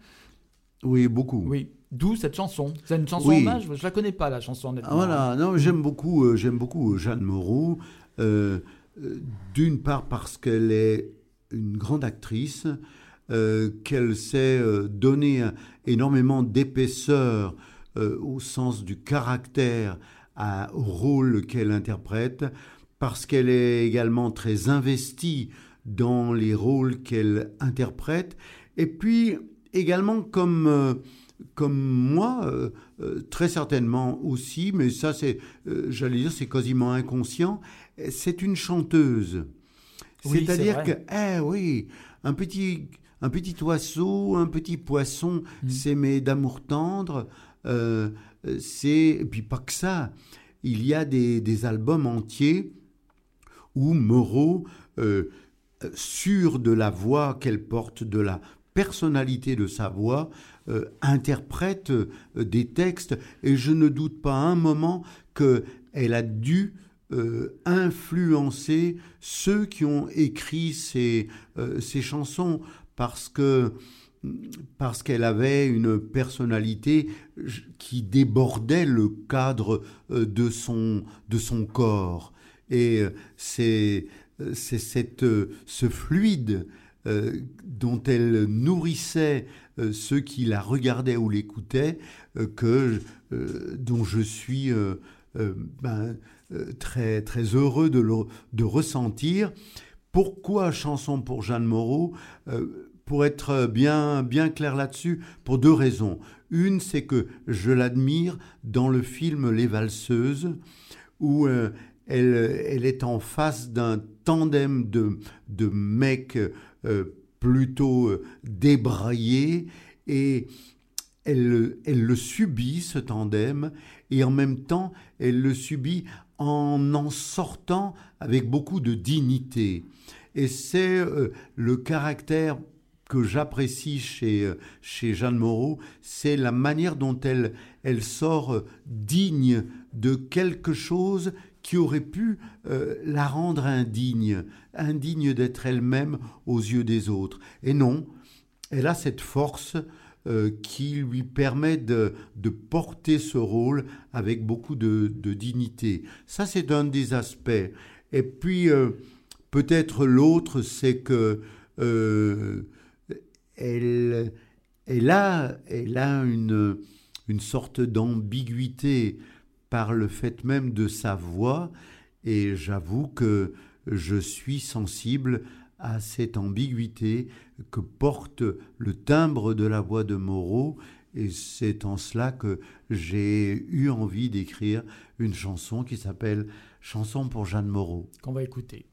Oui, beaucoup. Oui, d'où cette chanson. C'est une chanson Oui. hommage, je la connais pas la chanson honnêtement. Ah, voilà, non, j'aime beaucoup, euh, j'aime beaucoup Jeanne Moreau. euh, euh, D'une part parce qu'elle est une grande actrice, qu'elle sait donner un- énormément d'épaisseur euh, au sens du caractère à- au rôle qu'elle interprète, parce qu'elle est également très investie dans les rôles qu'elle interprète, et puis également comme euh, comme moi, euh, euh, très certainement aussi, mais ça c'est, euh, j'allais dire, c'est quasiment inconscient, c'est une chanteuse. Oui, C'est-à-dire c'est que, eh oui, un petit, un petit oiseau, un petit poisson, Mm. s'aimer d'amour tendre, c'est, et puis pas que ça, il y a des, albums entiers où Moreau, euh, euh, sûr de la voix qu'elle porte, de la personnalité de sa voix, euh, interprète euh, des textes. Et je ne doute pas un moment qu'elle a dû euh, influencer ceux qui ont écrit ces, euh, ces chansons. Parce que parce qu'elle avait une personnalité qui débordait le cadre euh, de son, de son corps. Et euh, c'est euh, ce fluide dont elle nourrissait ceux qui la regardaient ou l'écoutaient, que, dont je suis ben, très, très heureux de, de ressentir. Pourquoi chanson pour Jeanne Moreau Pour être bien, bien clair là-dessus, pour deux raisons. Une, c'est que je l'admire dans le film Les Valseuses, où euh, elle, elle est en face d'un tandem de, de mecs euh, plutôt euh, débraillés et elle, elle le subit, ce tandem, et en même temps, elle le subit en en sortant avec beaucoup de dignité. Et c'est euh, le caractère que j'apprécie chez, euh, chez Jeanne Moreau, c'est la manière dont elle, elle sort euh, digne de quelque chose qui aurait pu euh, la rendre indigne, indigne d'être elle-même aux yeux des autres. Et non, elle a cette force qui lui permet de, de porter ce rôle avec beaucoup de, dignité. Ça, c'est un des aspects. Et puis, peut-être l'autre, c'est que elle, elle a, elle a une, une sorte d'ambiguïté par le fait même de sa voix, et j'avoue que je suis sensible à cette ambiguïté que porte le timbre de la voix de Moreau, et c'est en cela que j'ai eu envie d'écrire une chanson qui s'appelle Chanson pour Jeanne Moreau. qu'on va écouter.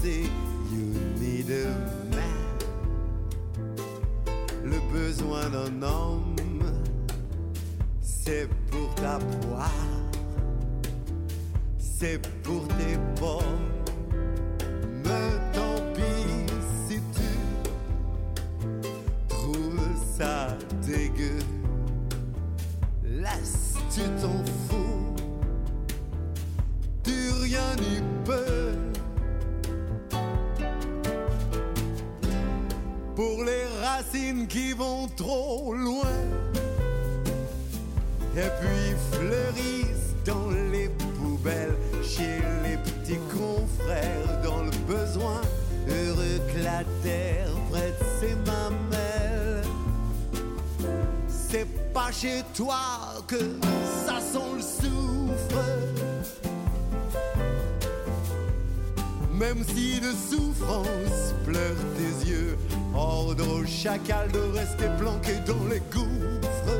Danser. You need a man. Le besoin d'un homme, c'est pour ta poire. C'est pour tes porcs. Mais tant pis si tu trouve ça dégueu. Laisse, tu qui vont trop loin. Et puis fleurissent dans les poubelles chez les petits confrères dans le besoin. Heureux que la terre prête ses mamelles. C'est pas chez toi que ça sent le soufre. Même si de souffrance pleurent tes yeux, ordre au chacal de rester planqué dans les gouffres.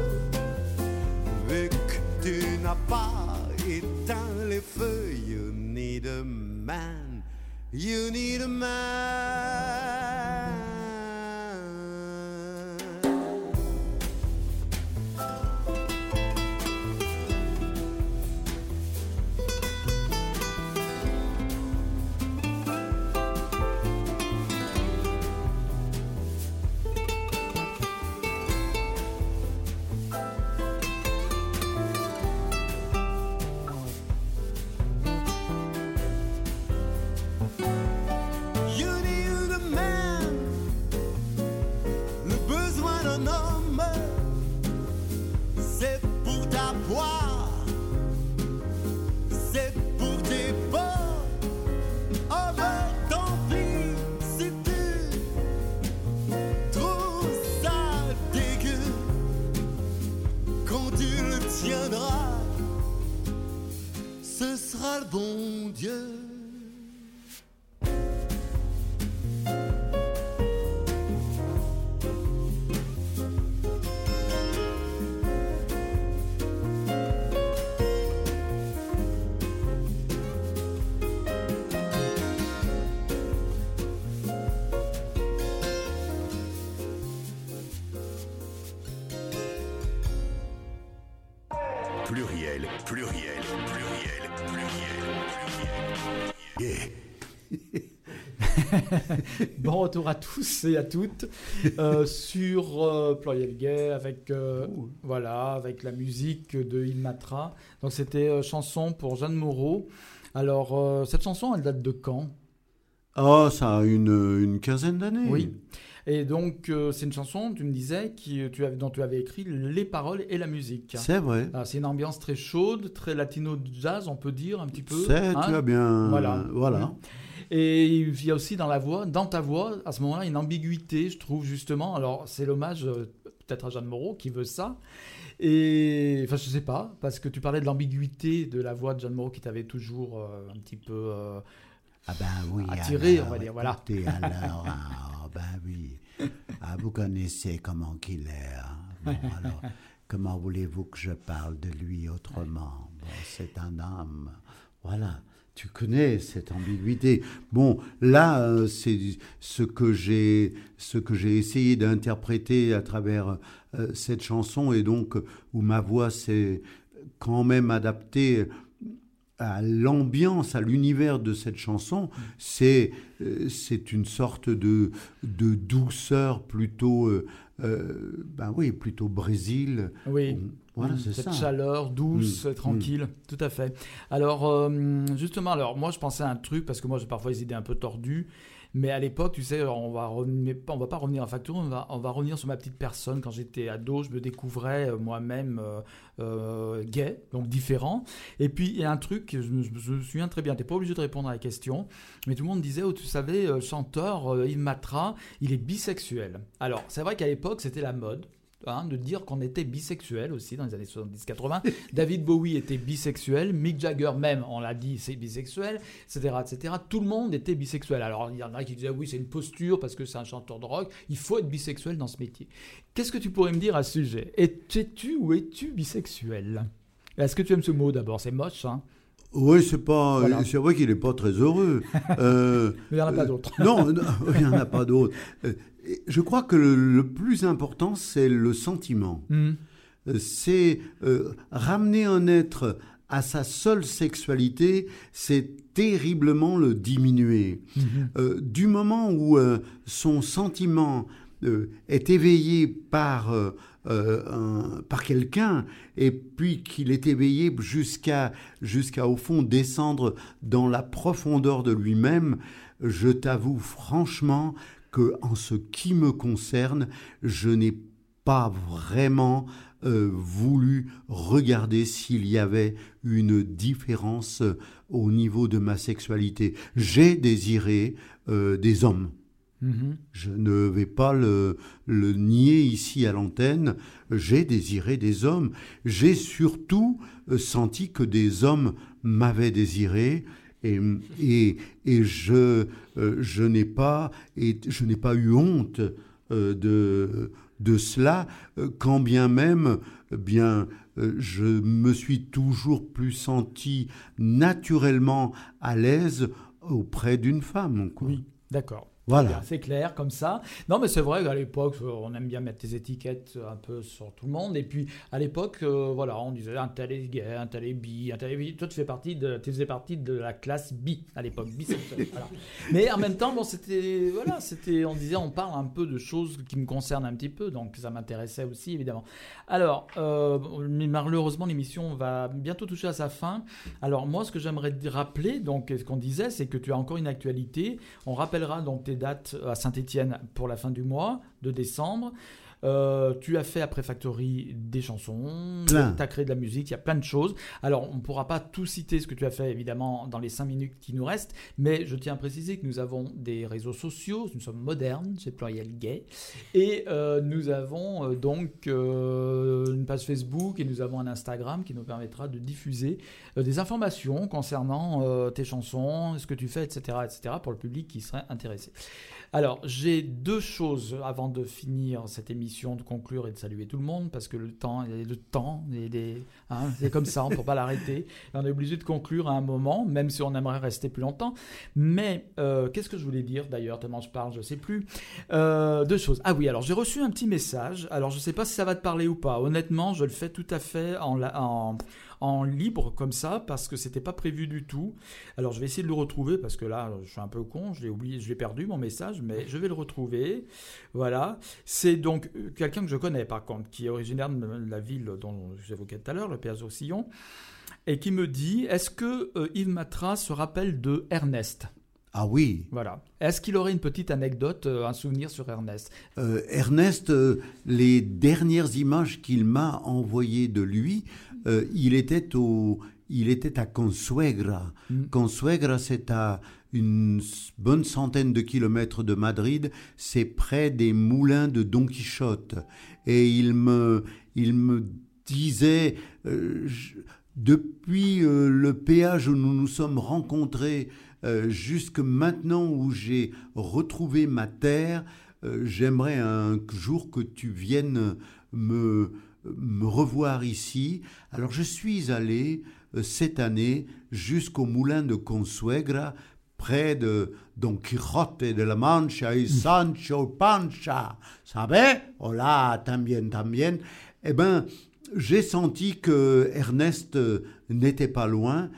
Vu que tu n'as pas éteint les feux, you need a man, you need a man. Pluriel, pluriel, pluriel, pluriel, pluriel. Gay. Bon retour à tous et à toutes euh, sur euh, Pluriel Gay avec euh, voilà avec la musique de Il Matra. Donc c'était euh, chanson pour Jeanne Moreau. Alors euh, cette chanson elle date de quand? Oh, ça a une, une quinzaine d'années. Oui. Et donc euh, c'est une chanson tu me disais qui tu avais, dont tu avais écrit les paroles et la musique. C'est vrai. Ah, c'est une ambiance très chaude, très latino jazz on peut dire un petit peu. C'est, hein tu as bien. Voilà. Voilà. Mhm. Et il y a aussi dans la voix, dans ta voix, à ce moment-là, une ambiguïté, je trouve justement. Alors c'est l'hommage euh, peut-être à Jeanne Moreau qui veut ça. Et enfin, je sais pas, parce que tu parlais de l'ambiguïté de la voix de Jeanne Moreau qui t'avait toujours euh, un petit peu. euh, Ah ben oui. Attiré, alors, on va dire, voilà. écoutez, alors, ah, ben oui. Ah, vous connaissez comment qu'il est. hein. Bon, alors, comment voulez-vous que je parle de lui autrement? Bon, c'est un homme. Voilà. Tu connais cette ambiguïté. Bon, là, euh, c'est ce que j'ai, ce que j'ai essayé d'interpréter à travers euh, cette chanson et donc où ma voix s'est quand même adaptée à l'ambiance, à l'univers de cette chanson, c'est euh, c'est une sorte de, de douceur plutôt, euh, euh, ben oui, plutôt Brésil. Oui. Voilà, Mm, c'est cette ça. chaleur douce, Mm, tranquille, tout à fait. Alors, euh, justement, alors moi je pensais à un truc parce que moi j'ai parfois des idées un peu tordues, mais à l'époque, tu sais, on va va pas revenir en facture, on va, revenir sur ma petite personne. Quand j'étais ado, je me découvrais euh, moi-même euh, euh, gay, donc différent. Et puis il y a un truc, je me, souviens très bien, t'es pas obligé de répondre à la question, mais tout le monde disait, oh, tu savais, chanteur Yves Matra, il est bisexuel. Alors c'est vrai qu'à l'époque c'était la mode hein, de dire qu'on était bisexuel aussi dans les années 70-80. David Bowie était bisexuel, Mick Jagger même, on l'a dit, c'est bisexuel, etc., etc. Tout le monde était bisexuel. Alors il y en a qui disaient oui, c'est une posture parce que c'est un chanteur de rock. Il faut être bisexuel dans ce métier. Qu'est-ce que tu pourrais me dire à ce sujet? Es-tu ou es-tu bisexuel? Est-ce que tu aimes ce mot d'abord? C'est moche, hein? Oui, c'est pas, Voilà. c'est vrai qu'il n'est pas très heureux. Euh, Mais il n'y en a pas Euh, d'autres. non, non, il n'y en a pas d'autres. Je crois que le, le plus important, c'est le sentiment. Hmm. Euh, C'est euh, ramener un être à sa seule sexualité, c'est terriblement le diminuer. Euh, du moment où euh, son sentiment est éveillé par, un- par quelqu'un, et puis qu'il est éveillé jusqu'à, jusqu'à, au fond, descendre dans la profondeur de lui-même, je t'avoue franchement que, en ce qui me concerne, je n'ai pas vraiment euh, voulu regarder s'il y avait une différence euh, au niveau de ma sexualité. J'ai désiré euh, des hommes. Mhm. Je ne vais pas le, le nier ici à l'antenne. J'ai désiré des hommes. J'ai surtout senti que des hommes m'avaient désiré. Et, et, et je, euh, je n'ai pas, je n'ai pas eu honte euh, de, de cela, euh, quand bien même, bien, je me suis toujours plus senti naturellement à l'aise auprès d'une femme. quoi. Oui, d'accord. Voilà. C'est clair comme ça. Non, mais c'est vrai qu'à l'époque, euh, on aime bien mettre des étiquettes un peu sur tout le monde. Et puis, à l'époque, euh, voilà, on disait un tel est gay, un tel est bi, un tel est bi. Toi, tu, fais partie de, tu faisais partie de la classe bi à l'époque. Mais en même temps, bon, c'était, voilà, c'était, on disait, on parle un peu de choses qui me concernent un petit peu. Donc, ça m'intéressait aussi, évidemment. Alors, euh, malheureusement, l'émission va bientôt toucher à sa fin. Alors, moi, ce que j'aimerais rappeler, donc, ce qu'on disait, c'est que tu as encore une actualité. On rappellera donc tes dates à Saint-Étienne pour la fin du mois de décembre. Euh, tu as fait après Factory des chansons, tu as créé de la musique, il y a plein de choses. Alors, on ne pourra pas tout citer ce que tu as fait, évidemment, dans les 5 minutes qui nous restent, mais je tiens à préciser que nous avons des réseaux sociaux, nous sommes modernes, chez Pluriel Gay, et euh, nous avons euh, donc une page Facebook et nous avons un Instagram qui nous permettra de diffuser des informations concernant tes chansons, ce que tu fais, etc., etc., pour le public qui serait intéressé. Alors, j'ai deux choses avant de finir cette émission, de conclure et de saluer tout le monde, parce que le temps, le temps, il est- hein, c'est comme ça, on ne peut pas l'arrêter. On est obligé de conclure à un moment, même si on aimerait rester plus longtemps. Mais euh, qu'est-ce que je voulais dire d'ailleurs, tellement je parle, je ne sais plus. Euh, deux choses. Ah oui, alors j'ai reçu un petit message. Alors je ne sais pas si ça va te parler ou pas. Honnêtement, je le fais tout à fait en, en libre comme ça parce que c'était pas prévu du tout. Alors je vais essayer de le retrouver parce que là, je suis un peu con, je l'ai oublié, je l'ai perdu mon message, mais je vais le retrouver. Voilà. C'est donc euh, quelqu'un que je connais par contre, qui est originaire de la ville dont j'évoquais tout à l'heure, le au Sillon, et qui me dit Est-ce que euh, Yves Matra se rappelle de Ernest? Ah oui, Voilà. Est-ce qu'il aurait une petite anecdote, euh, un souvenir sur Ernest? Euh, Ernest, euh, les dernières images qu'il m'a envoyées de lui, euh, il était au, il était à Consuegra. Mm. Consuegra, c'est à une bonne centaine de kilomètres de Madrid. C'est près des moulins de Don Quichotte. Et il me, il me disait, euh, je- depuis euh, le péage où nous nous sommes rencontrés, euh, jusque maintenant où j'ai retrouvé ma terre, j'aimerais un jour que tu viennes me, me revoir ici. Alors je suis allé euh, cette année jusqu'au moulin de Consuegra, près de Don Quixote de la Mancha et Sancho Pancha. Savez? Hola, también, también. Eh ben, j'ai senti que Ernest euh, n'était pas loin.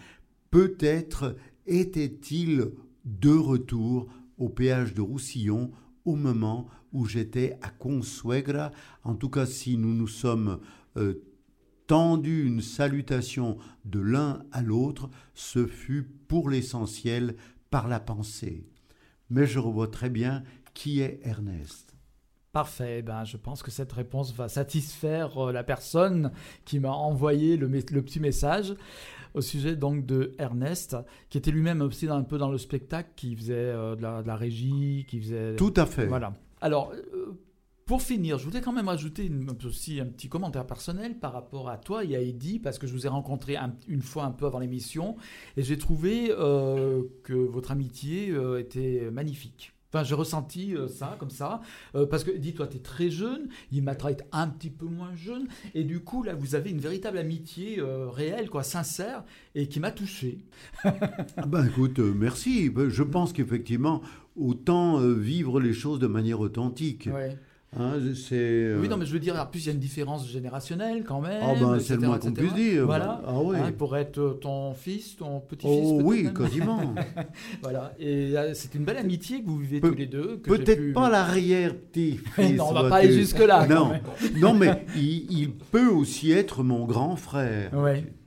Peut-être était-il de retour au péage de Roussillon au moment où j'étais à Consuegra. En tout cas, si nous nous sommes euh, tendu une salutation de l'un à l'autre, ce fut pour l'essentiel par la pensée. Mais je revois très bien qui est Ernest. Parfait. Ben, je pense que cette réponse va satisfaire euh, la personne qui m'a envoyé le petit message au sujet donc de Ernest, qui était lui-même aussi un peu dans le spectacle, qui faisait euh, de, la, de la régie, qui faisait Tout à fait. Voilà. Alors, euh, pour finir, je voudrais quand même ajouter une- aussi un petit commentaire personnel par rapport à toi et à Eddie, parce que je vous ai rencontré un- une fois un peu avant l'émission, et j'ai trouvé euh, que votre amitié était magnifique. Enfin, j'ai ressenti euh, ça, comme ça, euh, parce que, dis toi, tu es très jeune, Yimatra est un petit peu moins jeune, et du coup, là, vous avez une véritable amitié euh, réelle, quoi, sincère, et qui m'a touché. Ah ben écoute, merci. Ben, Je pense qu'effectivement, autant vivre les choses de manière authentique. Ouais. Hein, euh, Oui, non, mais je veux dire, en plus, il y a une différence générationnelle quand même. Ah ben, c'est le moins qu'on puisse dire. Voilà. Ah oui. Hein, pourrait être euh, ton fils, ton petit-fils. Oh oui, même. quasiment. Voilà. Et euh, c'est une belle amitié que vous vivez Pe- tous les deux. Peut-être pu- pas l'arrière-petit-fils. non, on va pas aller jusque-là. Non, non mais il, il peut aussi être mon grand frère.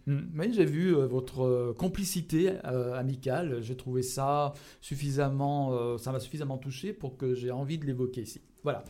Mm. Oui, j'ai vu votre complicité euh, amicale. J'ai trouvé ça suffisamment, euh, ça m'a suffisamment touché pour que j'ai envie de l'évoquer ici. Voilà.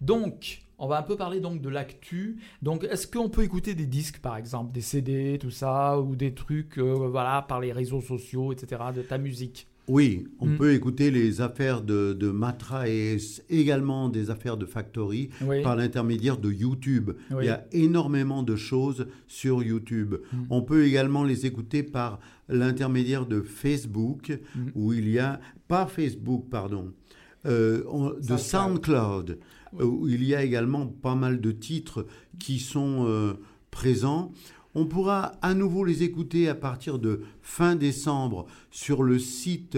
Donc, on va un peu parler donc de l'actu. Donc, est-ce qu'on peut écouter des disques, par exemple, des CD, tout ça, ou des trucs, euh, voilà, par les réseaux sociaux, etc., de ta musique? Oui, on Mm. peut écouter les affaires de, de Matra et également des affaires de Factory Oui. par l'intermédiaire de YouTube. Oui. Il y a énormément de choses sur YouTube. Mm. On peut également les écouter par l'intermédiaire de Facebook, Mm. où il y a, pas Facebook, pardon, euh, on- de SoundCloud. Où il y a également pas mal de titres qui sont euh, présents. On pourra à nouveau les écouter à partir de fin décembre sur le site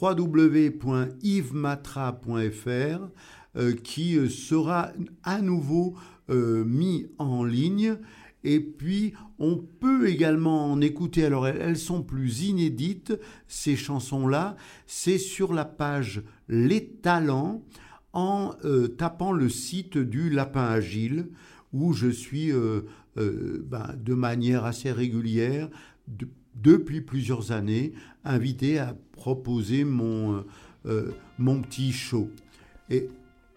www.yvesmatra.fr euh, qui euh, sera à nouveau mis en ligne. Et puis, on peut également en écouter, alors elles sont plus inédites, ces chansons-là, c'est sur la page Les Talents, en euh, tapant le site du Lapin Agile, où je suis euh, euh, ben, de manière assez régulière, de- depuis plusieurs années, invité à proposer mon, mon petit show. Et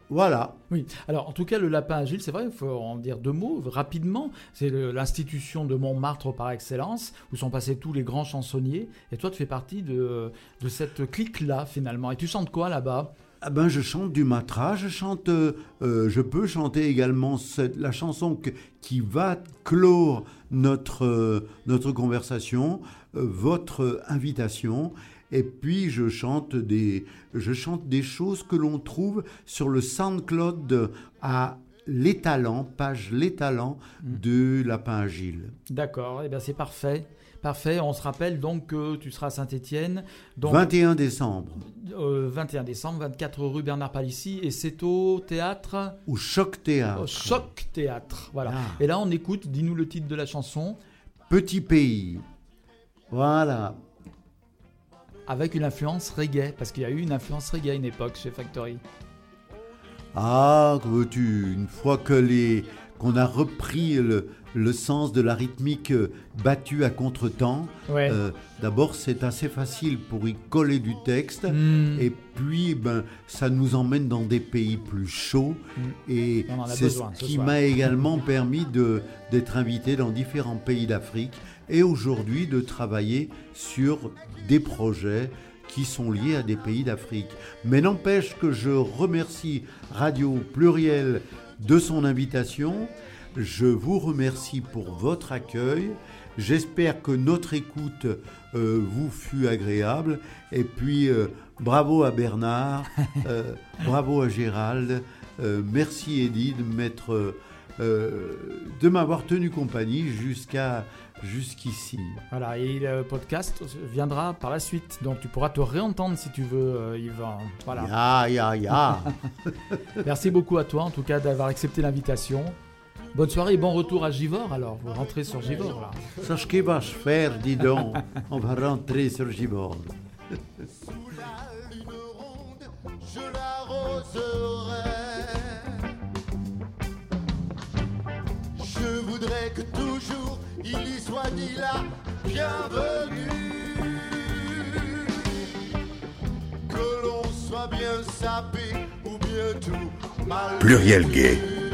Voilà. Oui, alors en tout cas, le lapin agile, c'est vrai, il faut en dire deux mots rapidement. C'est l'institution de Montmartre par excellence, où sont passés tous les grands chansonniers. Et toi, tu fais partie de, de cette clique-là, finalement. Et tu chantes quoi là-bas? Ah ben, je chante du matra, je chante, euh, je peux chanter également cette- la chanson que- qui va clore notre, euh, notre conversation, euh, votre invitation. Et puis je chante des, je chante des choses que l'on trouve sur le SoundCloud à Les Talents, page Les Talents de Lapin Agile. D'accord, et bien c'est parfait. Parfait, on se rappelle donc que tu seras à Saint-Étienne. Donc 21 décembre, euh, 21 décembre, 24 rue Bernard Palissy, et c'est au théâtre? Au Choc Théâtre. au Choc Théâtre. Voilà. Ah. Et là, on écoute, dis-nous le titre de la chanson, Petit pays. Voilà. avec une influence reggae, parce qu'il y a eu une influence reggae à une époque chez Factory. Ah, que veux-tu, une fois que les qu'on a repris le, le sens de la rythmique euh, battue à contre-temps, Ouais. euh, d'abord c'est assez facile pour y coller du texte, Hmm. et puis ben, ça nous emmène dans des pays plus chauds, et en a c'est ce qui m'a également permis d'être invité dans différents pays d'Afrique, et aujourd'hui de travailler sur des projets qui sont liés à des pays d'Afrique. Mais n'empêche que je remercie Radio Pluriel de son invitation. Je vous remercie pour votre accueil. J'espère que notre écoute euh, vous fut agréable. Et puis, euh, bravo à Bernard, euh, bravo à Gérald. euh, merci Eddie de m'être, euh, de m'avoir tenu compagnie jusqu'à jusqu'ici. Voilà, et le podcast viendra par la suite. Donc tu pourras te réentendre si tu veux, euh, Yvan. Voilà. Ya ya ya. Merci beaucoup à toi, en tout cas, d'avoir accepté l'invitation. Bonne soirée et bon retour à Givor, alors. Vous rentrez sur Givor, là. Ça, ce qu'il va se faire, dis donc. On va rentrer sur Gibord. Sous la lune ronde, je l'arroserai. Je voudrais que toujours il y soit dit la bienvenue. Que l'on soit bien sapé ou bien tout mal. Pluriel gay. vu.